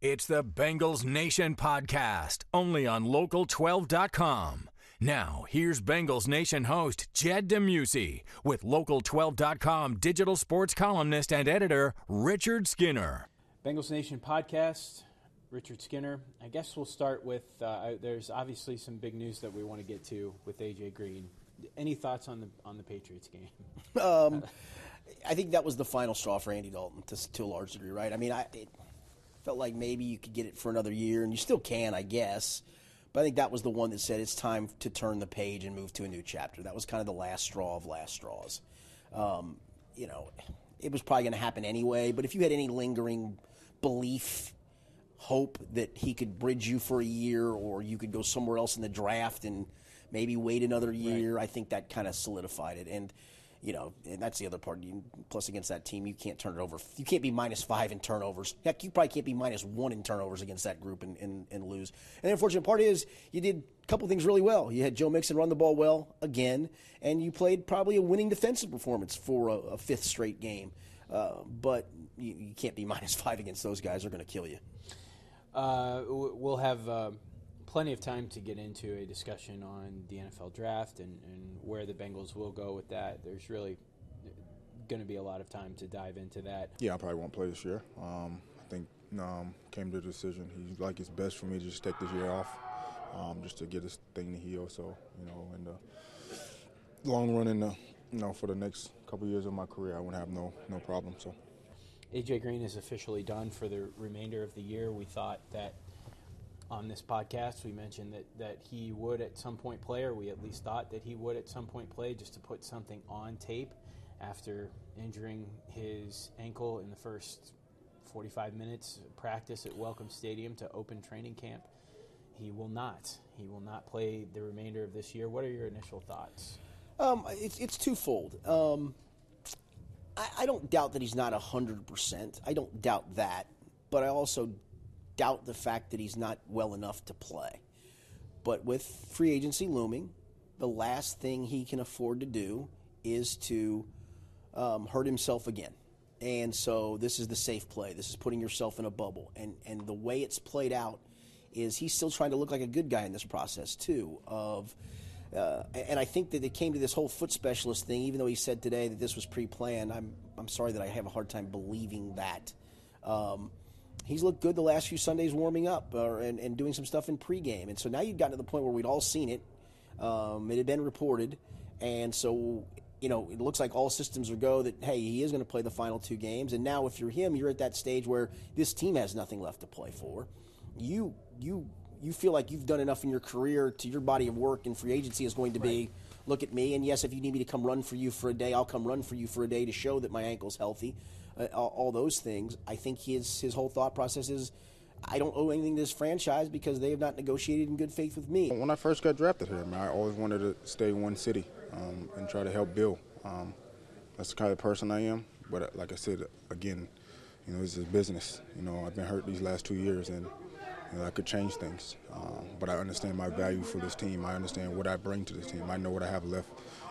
It's the Bengals Nation podcast, only on local12.com. Now, here's Bengals Nation host Jed DeMuesy with local12.com digital sports columnist and editor Richard Skinner. Bengals Nation podcast, Richard Skinner. I guess we'll start with uh, there's obviously some big news that we want to get to with AJ Green. Any thoughts on the on the Patriots game? Um, I think that was the final straw for Andy Dalton to, to a large degree, right? I mean, I. It, Felt like maybe you could get it for another year, and you still can, I guess. But I think that was the one that said it's time to turn the page and move to a new chapter. That was kind of the last straw of last straws. Um, you know, it was probably going to happen anyway. But if you had any lingering belief, hope that he could bridge you for a year, or you could go somewhere else in the draft and maybe wait another year, right. I think that kind of solidified it. And you know, and that's the other part. You, plus, against that team, you can't turn it over. You can't be minus five in turnovers. Heck, you probably can't be minus one in turnovers against that group and, and, and lose. And the unfortunate part is you did a couple things really well. You had Joe Mixon run the ball well again, and you played probably a winning defensive performance for a, a fifth straight game. Uh, but you, you, can't be minus five against those guys. They're going to kill you. Uh, we'll have. Uh plenty of time to get into a discussion on the NFL draft and, and where the Bengals will go with that. There's really going to be a lot of time to dive into that. Yeah, I probably won't play this year. Um, I think um, came to the decision. He's like it's best for me to just take this year off, um, just to get this thing to heal. So you know, in the long run, in the you know for the next couple of years of my career, I wouldn't have no no problem. So. AJ Green is officially done for the remainder of the year. We thought that on this podcast. We mentioned that, that he would at some point play, or we at least thought that he would at some point play, just to put something on tape after injuring his ankle in the first 45 minutes practice at Welcome Stadium to open training camp. He will not. He will not play the remainder of this year. What are your initial thoughts? Um, it's, it's twofold. Um, I, I don't doubt that he's not 100%. I don't doubt that. But I also doubt the fact that he's not well enough to play. But with free agency looming, the last thing he can afford to do is to um, hurt himself again. And so this is the safe play. This is putting yourself in a bubble. And, and the way it's played out is he's still trying to look like a good guy in this process, too, of. Uh, and I think that it came to this whole foot specialist thing, even though he said today that this was pre planned. I'm, I'm sorry that I have a hard time believing that. Um, he's looked good the last few Sundays warming up uh, and, and doing some stuff in pregame. And so now you've gotten to the point where we'd all seen it. Um, it had been reported. And so, you know, it looks like all systems are go that, hey, he is going to play the final two games. And now if you're him, you're at that stage where this team has nothing left to play for. You, you, you feel like you've done enough in your career to your body of work and free agency is going to be look at me and yes if you need me to come run for you for a day i'll come run for you for a day to show that my ankle's healthy uh, all, those things. I think his his whole thought process is. I don't owe anything to this franchise because they have not negotiated in good faith with me. When I first got drafted here, man, I always wanted to stay in one city um, and try to help build. Um, that's the kind of person I am. But uh, like I said, again, you know, this is business. You know, I've been hurt these last two years, and you know, I could change things. Um, but I understand my value for this team. I understand what I bring to this team. I know what I have left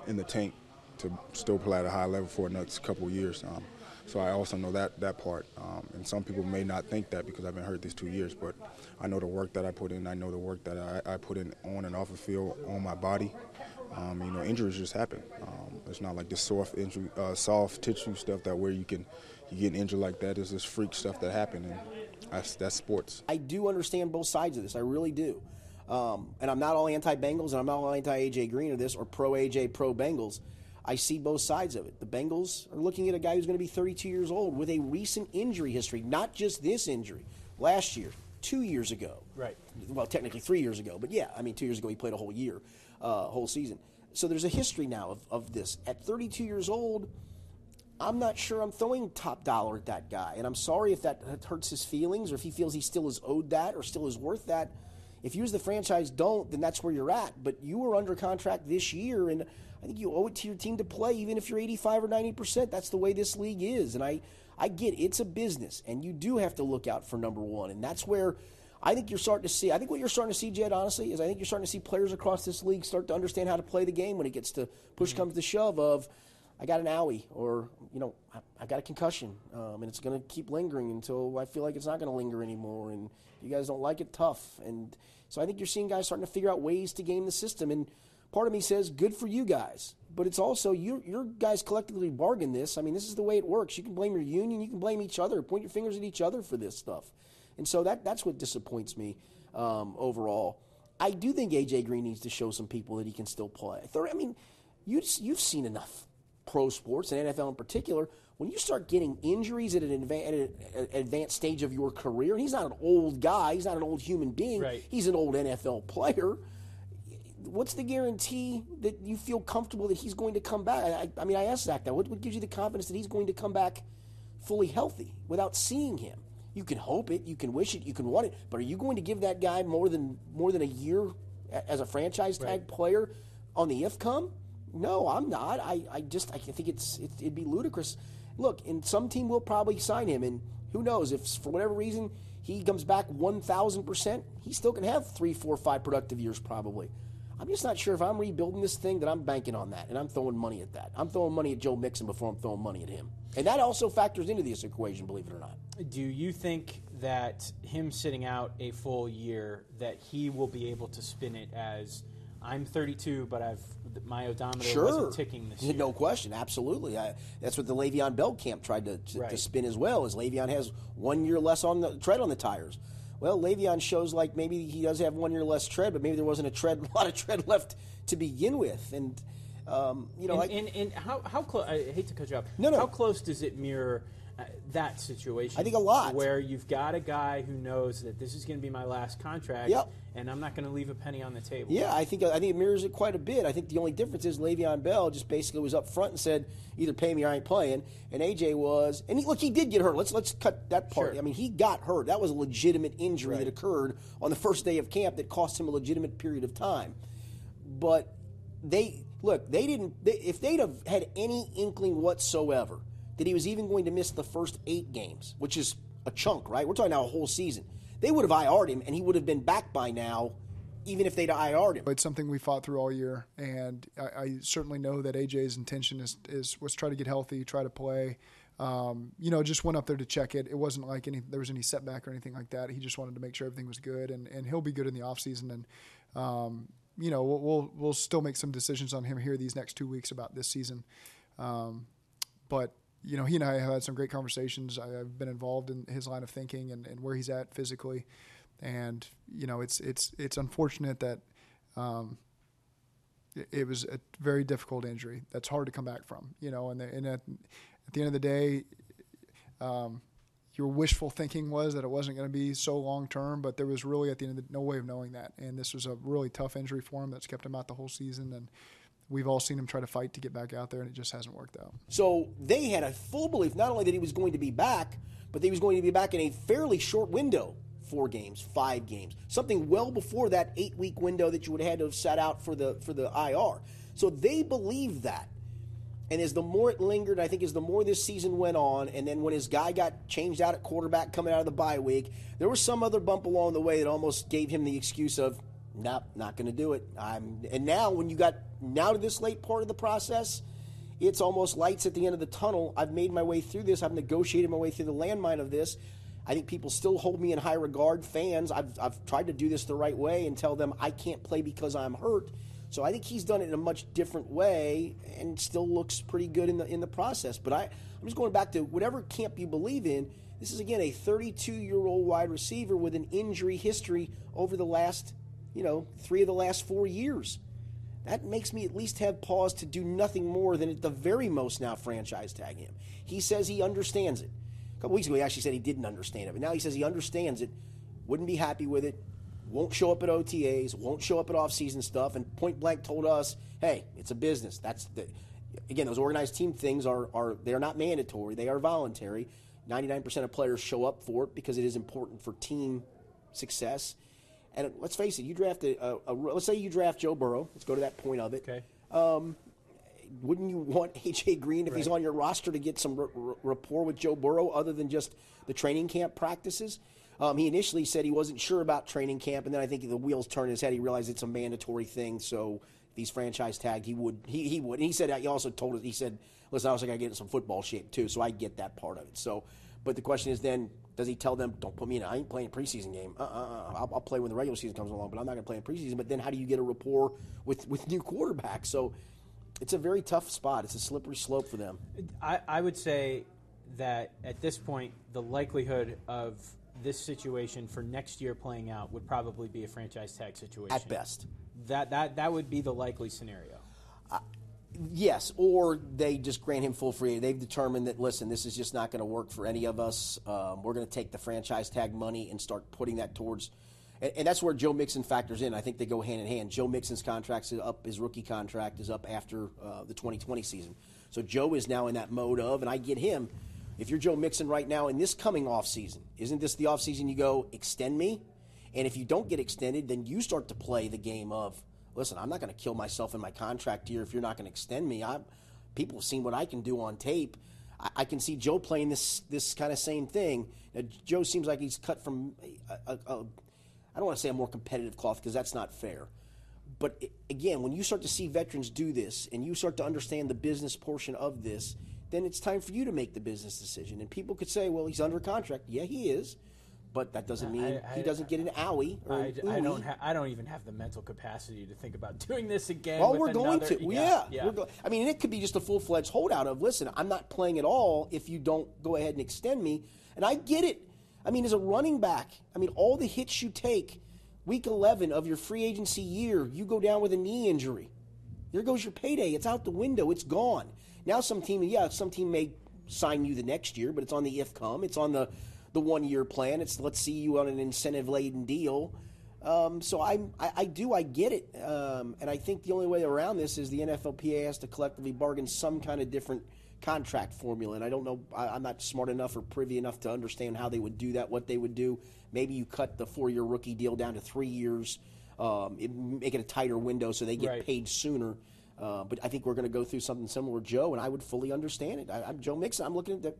in the tank to still play at a high level for the next couple of years. Um, so I also know that that part. Um, and some people may not think that because I've been hurt these two years, but I know the work that I put in. I know the work that I, I put in on and off the field, on my body. Um, you know, injuries just happen. Um, it's not like this soft injury, uh, soft tissue stuff that where you can you get injured like that. It's this freak stuff that happen, and that's, that's sports. I do understand both sides of this. I really do. Um, and I'm not all anti-Bengals, and I'm not all anti-AJ Green or this, or pro-AJ, pro-Bengals. I see both sides of it. The Bengals are looking at a guy who's going to be 32 years old with a recent injury history, not just this injury. Last year, two years ago. Right. Well, technically three years ago, but yeah, I mean, two years ago he played a whole year, uh, whole season. So there's a history now of, of this. At 32 years old, I'm not sure I'm throwing top dollar at that guy. And I'm sorry if that hurts his feelings or if he feels he still is owed that or still is worth that. If you as the franchise don't, then that's where you're at. But you were under contract this year, and I think you owe it to your team to play, even if you're 85 or 90 percent. That's the way this league is, and I I get it. it's a business, and you do have to look out for number one, and that's where. I think you're starting to see. I think what you're starting to see, Jed, honestly, is I think you're starting to see players across this league start to understand how to play the game when it gets to push mm-hmm. comes to shove. Of I got an owie, or you know, I, I got a concussion, um, and it's going to keep lingering until I feel like it's not going to linger anymore. And if you guys don't like it, tough. And so I think you're seeing guys starting to figure out ways to game the system. And part of me says, good for you guys. But it's also you, your guys collectively bargain this. I mean, this is the way it works. You can blame your union, you can blame each other, point your fingers at each other for this stuff. And so that that's what disappoints me um, overall. I do think AJ Green needs to show some people that he can still play. I mean, you you've seen enough pro sports and NFL in particular, when you start getting injuries at an, adva- at an advanced stage of your career, and he's not an old guy, he's not an old human being, right. he's an old NFL player. What's the guarantee that you feel comfortable that he's going to come back? I, I mean, I asked Zac that. What, what gives you the confidence that he's going to come back fully healthy without seeing him? You can hope it, you can wish it, you can want it, but are you going to give that guy more than more than a year as a franchise tag right. player on the if come? No, I'm not. I, I just I think it's it, it'd be ludicrous. Look, and some team will probably sign him, and who knows if for whatever reason he comes back one thousand percent, he still can have three, four, five productive years probably. I'm just not sure if I'm rebuilding this thing that I'm banking on that, and I'm throwing money at that. I'm throwing money at Joe Mixon before I'm throwing money at him, and that also factors into this equation, believe it or not. Do you think that him sitting out a full year that he will be able to spin it as? I'm 32, but I've my odometer sure. wasn't ticking this year. No question, absolutely. I, that's what the Le'Veon Bell camp tried to, to, right. to spin as well. Is Le'Veon has one year less on the tread on the tires. Well, Le'Veon shows like maybe he does have one year less tread, but maybe there wasn't a tread, a lot of tread left to begin with, and um, you know, and, I, and, and how how close? I hate to cut you off. No, no. How close does it mirror? Uh, that situation. I think a lot. Where you've got a guy who knows that this is going to be my last contract, Yep. and I'm not going to leave a penny on the table. Yeah, I think I think it mirrors it quite a bit. I think the only difference is Le'Veon Bell just basically was up front and said, either pay me or I ain't playing. And AJ was, and he, look, he did get hurt. Let's let's cut that part. Sure. I mean, he got hurt. That was a legitimate injury Right. that occurred on the first day of camp that cost him a legitimate period of time. But they look, they didn't. They, if they'd have had any inkling whatsoever that he was even going to miss the first eight games, which is a chunk, right? We're talking now a whole season. They would have IR'd him, and he would have been back by now, even if they'd IR'd him. It's something we fought through all year, and I, I certainly know that AJ's intention is, is was try to get healthy, try to play. Um, you know, just went up there to check it. It wasn't like any there was any setback or anything like that. He just wanted to make sure everything was good, and, and he'll be good in the off season. And um, you know, we'll, we'll we'll still make some decisions on him here these next two weeks about this season. Um, but you know, he and I have had some great conversations. I, I've been involved in his line of thinking and, and where he's at physically, and you know, it's it's it's unfortunate that um, it, it was a very difficult injury that's hard to come back from. You know, and, the, and at, at the end of the day, um, your wishful thinking was that it wasn't going to be so long term, but there was really at the end of the, no way of knowing that. And this was a really tough injury for him that's kept him out the whole season. And we've all seen him try to fight to get back out there, and it just hasn't worked out. So they had a full belief not only that he was going to be back, but that he was going to be back in a fairly short window four games, five games, something well before that eight week window that you would have had to have sat out for the for the IR. So they believed that. And as the more it lingered, I think as the more this season went on, and then when his guy got changed out at quarterback coming out of the bye week, there was some other bump along the way that almost gave him the excuse of, nope, not going to do it. I'm, and now when you got now to this late part of the process, it's almost lights at the end of the tunnel. I've made my way through this. I've negotiated my way through the landmine of this. I think people still hold me in high regard. Fans, I've, I've tried to do this the right way and tell them I can't play because I'm hurt. So I think he's done it in a much different way and still looks pretty good in the in the process. But I, I'm just going back to whatever camp you believe in. This is again a 32 year old wide receiver with an injury history over the last, you know, three of the last four years. That makes me at least have pause to do nothing more than at the very most now franchise tag him. He says he understands it. A couple weeks ago, he actually said he didn't understand it, but now he says he understands it, wouldn't be happy with it, won't show up at OTAs, won't show up at off-season stuff, and point blank told us, "Hey, it's a business. That's the again those organized team things are are they are not mandatory. They are voluntary. 99% of players show up for it because it is important for team success. And let's face it, you draft a, a, a let's say you draft Joe Burrow. Let's go to that point of it. Okay. Wouldn't you want AJ Green if he's on your roster to get some r- r- rapport with Joe Burrow other than just the training camp practices? Um, he initially said he wasn't sure about training camp, and then I think the wheels turned in his head. He realized it's a mandatory thing, so these franchise tagged, he would. He, he would. And he said he also told us. He said, "Listen, I also got to get in some football shape too." So I get that part of it. So, but the question is then. Does he tell them, "Don't put me in"? I ain't playing preseason game. Uh, uh, uh I'll, I'll play when the regular season comes along, but I'm not going to play in preseason. But then, how do you get a rapport with with new quarterbacks? So, it's a very tough spot. It's a slippery slope for them. I, I would say that at this point, the likelihood of this situation for next year playing out would probably be a franchise tag situation At best. That that that would be the likely scenario. Yes, or they just grant him full free. They've determined that listen, this is just not going to work for any of us. Um, we're going to take the franchise tag money and start putting that towards, and, and, that's where Joe Mixon factors in. I think they go hand in hand. Joe Mixon's contract is up; his rookie contract is up after uh, the 2020 season. So Joe is now in that mode of, and I get him. If you're Joe Mixon right now in this coming off season, isn't this the off season you go extend me? And if you don't get extended, then you start to play the game of listen, I'm not going to kill myself in my contract here if you're not going to extend me. I'm, people have seen what I can do on tape. I, I can see Joe playing this this kind of same thing. Now, Joe seems like he's cut from a, a, a I don't want to say a more competitive cloth because that's not fair. But again, when you start to see veterans do this and you start to understand the business portion of this, then it's time for you to make the business decision. And people could say, well, he's under contract. Yeah, he is but that doesn't mean I, I, he doesn't get an owie. Or I, I don't. Ha- I don't even have the mental capacity to think about doing this again. Well, we're going another, to. Yeah, yeah. yeah. Go- I mean, it could be just a full fledged holdout of listen. I'm not playing at all if you don't go ahead and extend me. And I get it. I mean, as a running back, I mean, all the hits you take, week 11 of your free agency year, you go down with a knee injury. There goes your payday. It's out the window. It's gone. Now, some team, yeah, some team may sign you the next year, but it's on the if come. It's on the the one year plan. It's let's see you on an incentive laden deal. Um, so I, I, I, do, I get it. Um, and I think the only way around this is the NFLPA has to collectively bargain some kind of different contract formula. And I don't know, I, am not smart enough or privy enough to understand how they would do that, what they would do. Maybe you cut the four year rookie deal down to three years, um, it, make it a tighter window so they get right. paid sooner. Uh, but I think we're going to go through something similar Joe, and I would fully understand it. I, am Joe Mixon. I'm looking at the.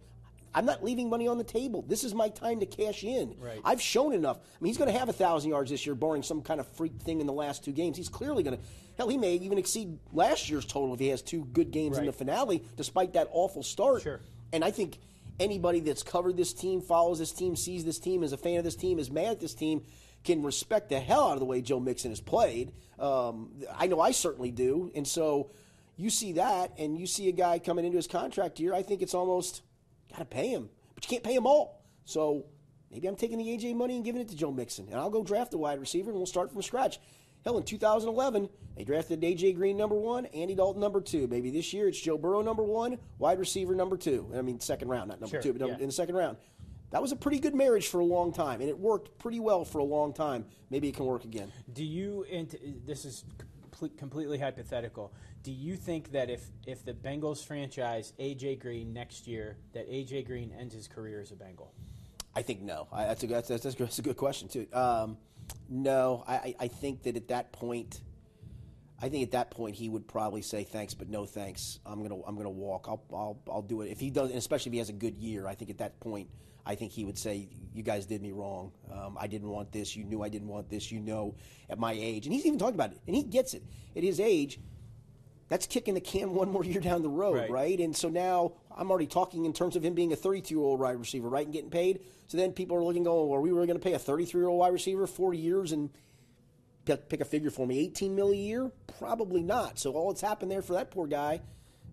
I'm not leaving money on the table. This is my time to cash in. Right. I've shown enough. I mean, he's going to have a thousand yards this year, barring some kind of freak thing in the last two games. He's clearly going to. Hell, he may even exceed last year's total if he has two good games right. in the finale, despite that awful start. Sure. And I think anybody that's covered this team, follows this team, sees this team, is a fan of this team, is mad at this team, can respect the hell out of the way Joe Mixon has played. Um, I know I certainly do. And so you see that, and you see a guy coming into his contract here. I think it's almost got to pay him but you can't pay them all. So maybe I'm taking the AJ money and giving it to Joe Mixon, and I'll go draft a wide receiver, and we'll start from scratch. Hell, in 2011, they drafted AJ Green number one, Andy Dalton number two. Maybe this year it's Joe Burrow number one, wide receiver number two. I mean, second round, not number sure, two, but yeah. in the second round. That was a pretty good marriage for a long time, and it worked pretty well for a long time. Maybe it can work again. Do you? And this is completely hypothetical. Do you think that if if the Bengals franchise AJ Green next year, that AJ Green ends his career as a Bengal? I think no. I, that's, a, that's, that's, that's, a good question too. Um, no, I, I think that at that point, I think at that point he would probably say thanks, but no thanks. I'm gonna I'm gonna walk. I'll I'll, I'll do it if he does, especially if he has a good year. I think at that point I think he would say, "You guys did me wrong. Um, I didn't want this. You knew I didn't want this. You know, at my age." And he's even talking about it, and he gets it. At his age, that's kicking the can one more year down the road, right? right? And so now I'm already talking in terms of him being a 32 year old wide receiver, right, and getting paid. So then people are looking, going, "Well, are we really going to pay a 33 year old wide receiver four years and?" Pick a figure for me, 18 mil a year? Probably not. So all that's happened there for that poor guy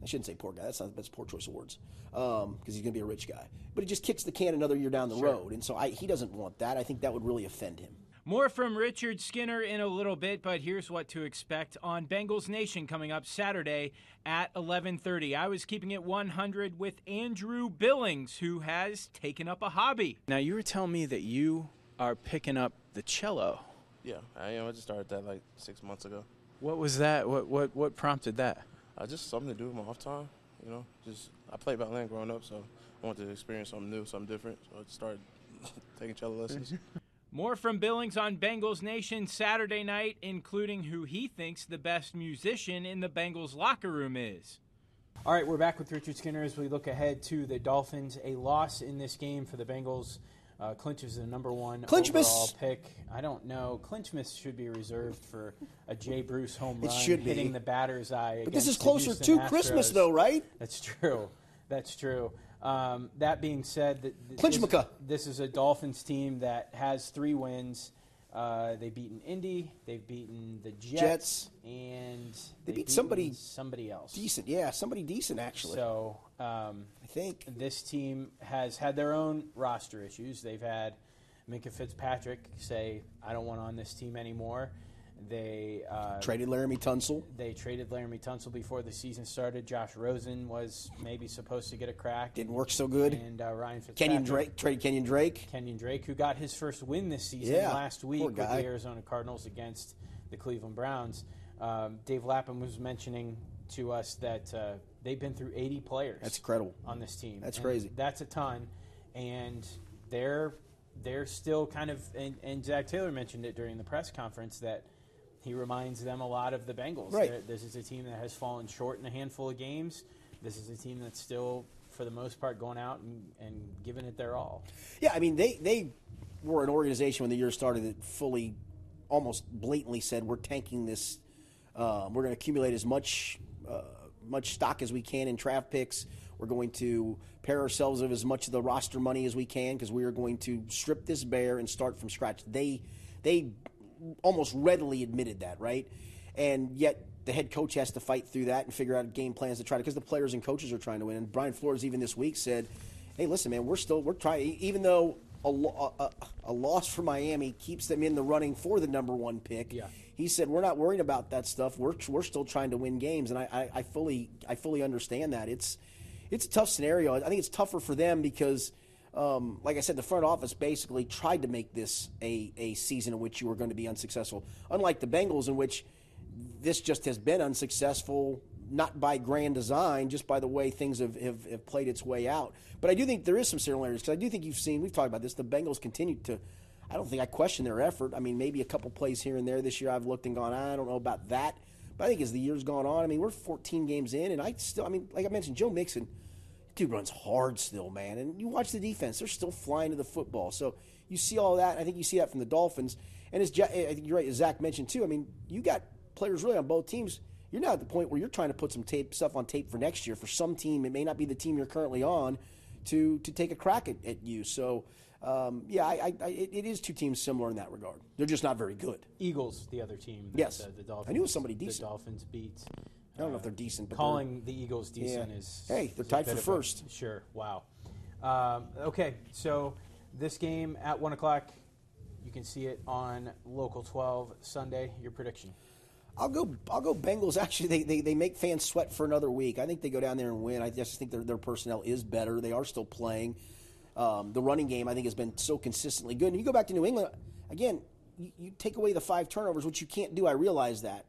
I shouldn't say poor guy. That's not that's poor choice of words because um, he's going to be a rich guy. But he just kicks the can another year down the sure. road, and so I, he doesn't want that. I think that would really offend him. More from Richard Skinner in a little bit, but here's what to expect on Bengals Nation coming up Saturday at 11:30. I was keeping it 100 with Andrew Billings, who has taken up a hobby. Now you were telling me that you are picking up the cello. Yeah, I am. I just started that like six months ago. What was that? What what what prompted that? Uh, just something to do with my off time. You know, just I played violin growing up, so I wanted to experience something new, something different. So I started taking cello lessons. More from Billings on Bengals Nation Saturday night, including who he thinks the best musician in the Bengals locker room is. All right, we're back with Richard Skinner as we look ahead to the Dolphins. A loss in this game for the Bengals Uh, Clinch is the number one Clinchmas. overall pick. I don't know. Clinchmas should be reserved for a Jay Bruce home It run, should be. hitting the batter's eye. But this is closer to Christmas, though, right? That's true. That's true. Um, that being said, th- th- this, this is a Dolphins team that has three wins. Uh, they've beaten Indy, they've beaten the Jets, Jets. and They beat somebody somebody else. Decent, yeah, somebody decent actually. So um, I think this team has had their own roster issues. They've had Minkah Fitzpatrick say, "I don't want on this team anymore." They uh, traded Laremy Tunsil. they traded Laremy Tunsil before the season started. Josh Rosen was maybe supposed to get a crack. Didn't work so good. And uh, Ryan Fitzpatrick. Kenyon Drake traded Kenyon Drake. Kenyon Drake, who got his first win this season Yeah, last week with the Arizona Cardinals against the Cleveland Browns. Um, Dave Lapham was mentioning to us that uh, they've been through 80 players That's incredible. on this team. That's And crazy. That's a ton, and they're they're still kind of. And, and Zac Taylor mentioned it during the press conference that he reminds them a lot of the Bengals. Right. They're- This is a team that has fallen short in a handful of games. This is a team that's still, for the most part, going out and, and giving it their all. Yeah, I mean they they were an organization when the year started that fully, almost blatantly said we're tanking this. Uh, we're going to accumulate as much uh, much stock as we can in draft picks. We're going to pair ourselves of as much of the roster money as we can because we are going to strip this bare and start from scratch. They they almost readily admitted that, right? And yet the head coach has to fight through that and figure out game plans to try to because the players and coaches are trying to win. And Brian Flores even this week said, "Hey, listen, man, we're still we're trying. Even though a, a, a loss for Miami keeps them in the running for the number one pick, Yeah. he said we're not worried about that stuff. We're we're still trying to win games, and I, I, I fully I fully understand that. It's it's a tough scenario. I think it's tougher for them because, um, like I said, the front office basically tried to make this a, a season in which you were going to be unsuccessful. Unlike the Bengals, in which this just has been unsuccessful, not by grand design, just by the way things have, have, have played its way out. But I do think there is some similarities because I do think you've seen, we've talked about this, the Bengals continue to. I don't think I question their effort. I mean, maybe a couple plays here and there this year I've looked and gone, I don't know about that. But I think as the year's gone on, I mean, we're 14 games in, and I still, I mean, like I mentioned, Joe Mixon, dude runs hard still, man. And you watch the defense; they're still flying to the football. So you see all that. I think you see that from the Dolphins. And as I think you're right, as Zac mentioned too. I mean, you got players really on both teams. You're now at the point where you're trying to put some tape stuff on tape for next year for some team. It may not be the team you're currently on to to take a crack at, at you. So. Um, yeah, I, I, I, it it is two teams similar in that regard. They're just not very good. Eagles, the other team. that, Yes. uh, the I Dolphins. knew it was somebody decent. The Dolphins beat. I don't know if they're decent, but Calling the Eagles decent Yeah. is Hey, they're is a tied bit for of a- first. sure. Wow. Um, okay, so this game at one o'clock, you can see it on Local 12 Sunday. Your prediction? I'll go. I'll go. Bengals. Actually, they, they, they make fans sweat for another week. I think they go down there and win. I just think their their personnel is better. They are still playing. Um, the running game, I think, has been so consistently good. And you go back to New England again. You, you take away the five turnovers, which you can't do. I realize that,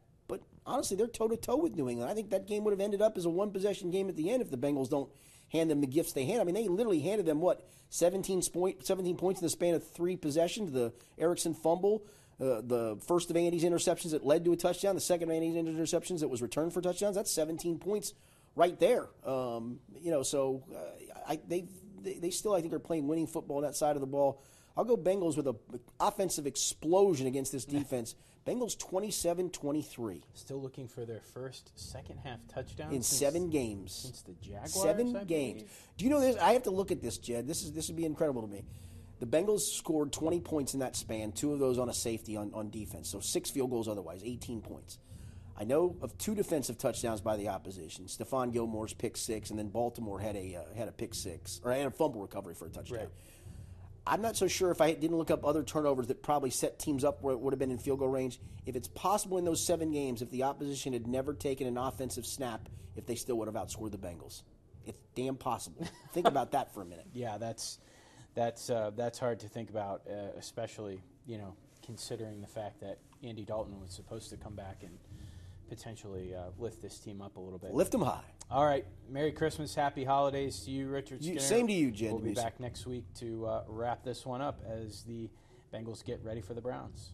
honestly, they're toe to toe with New England. I think that game would have ended up as a one possession game at the end if the Bengals don't hand them the gifts they hand. I mean, they literally handed them what 17 point 17 points in the span of three possessions. The Erickson fumble. Uh, the first of Andy's interceptions that led to a touchdown, the second of Andy's interceptions that was returned for touchdowns. That's 17 points right there. Um, you know, so uh, I, they, they they still I think are playing winning football on that side of the ball. I'll go Bengals with an offensive explosion against this defense. Bengals 27-23 Still looking for their first second half touchdown in since- seven games. Since the Jaguars, Seven I games. believe? Do you know this? I have to look at this, Jed. This is this would be incredible to me. The Bengals scored 20 points in that span, two of those on a safety on, on defense. So six field goals otherwise, 18 points. I know of two defensive touchdowns by the opposition. Stephon Gilmore's pick six, and then Baltimore had a uh, had a pick six or had a fumble recovery for a touchdown. Right. I'm not so sure if I didn't look up other turnovers that probably set teams up where it would have been in field goal range. If it's possible in those seven games, if the opposition had never taken an offensive snap, if they still would have outscored the Bengals. It's damn possible. Think about that for a minute. Yeah, that's that's uh, that's hard to think about, uh, especially you know considering the fact that Andy Dalton was supposed to come back and potentially uh, lift this team up a little bit. Lift them high. All right, Merry Christmas, Happy Holidays to you, Richard. You- same to you, Jed We'll be back next week to uh, wrap this one up as the Bengals get ready for the Browns.